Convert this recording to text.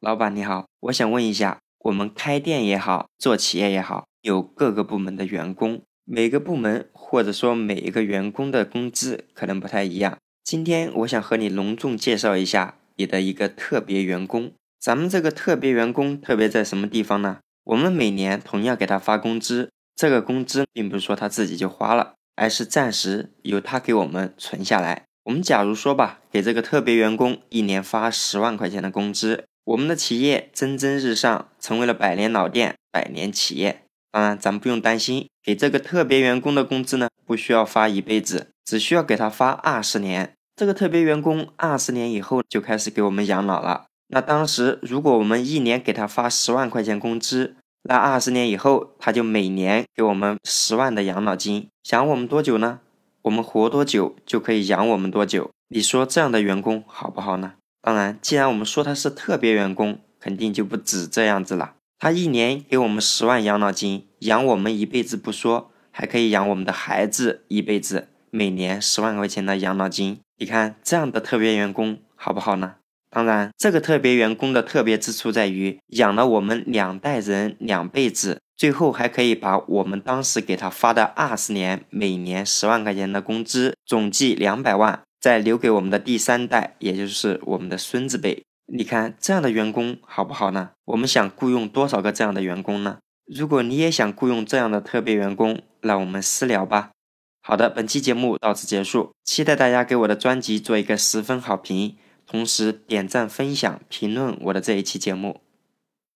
老板你好，我想问一下，我们开店也好，做企业也好，有各个部门的员工，每个部门或者说每一个员工的工资可能不太一样。今天我想和你隆重介绍一下你的一个特别员工。咱们这个特别员工特别在什么地方呢？我们每年同样给他发工资，这个工资并不是说他自己就花了，而是暂时由他给我们存下来。我们假如说吧，给这个特别员工一年发十万块钱的工资。我们的企业蒸蒸日上，成为了百年老店、百年企业。当然，咱们不用担心，给这个特别员工的工资呢，不需要发一辈子，只需要给他发二十年。这个特别员工二十年以后就开始给我们养老了。那当时如果我们一年给他发十万块钱工资，那二十年以后他就每年给我们十万的养老金，养我们多久呢？我们活多久就可以养我们多久。你说这样的员工好不好呢？当然，既然我们说他是特别员工，肯定就不止这样子了。他一年给我们十万养老金，养我们一辈子不说，还可以养我们的孩子一辈子，每年十万块钱的养老金。你看这样的特别员工好不好呢？当然，这个特别员工的特别之处在于养了我们两代人两辈子，最后还可以把我们当时给他发的二十年每年十万块钱的工资，总计两百万。再留给我们的第三代，也就是我们的孙子辈。你看这样的员工好不好呢？我们想雇佣多少个这样的员工呢？如果你也想雇佣这样的特别员工，那我们私聊吧。好的，本期节目到此结束，期待大家给我的专辑做一个十分好评，同时点赞、分享、评论我的这一期节目。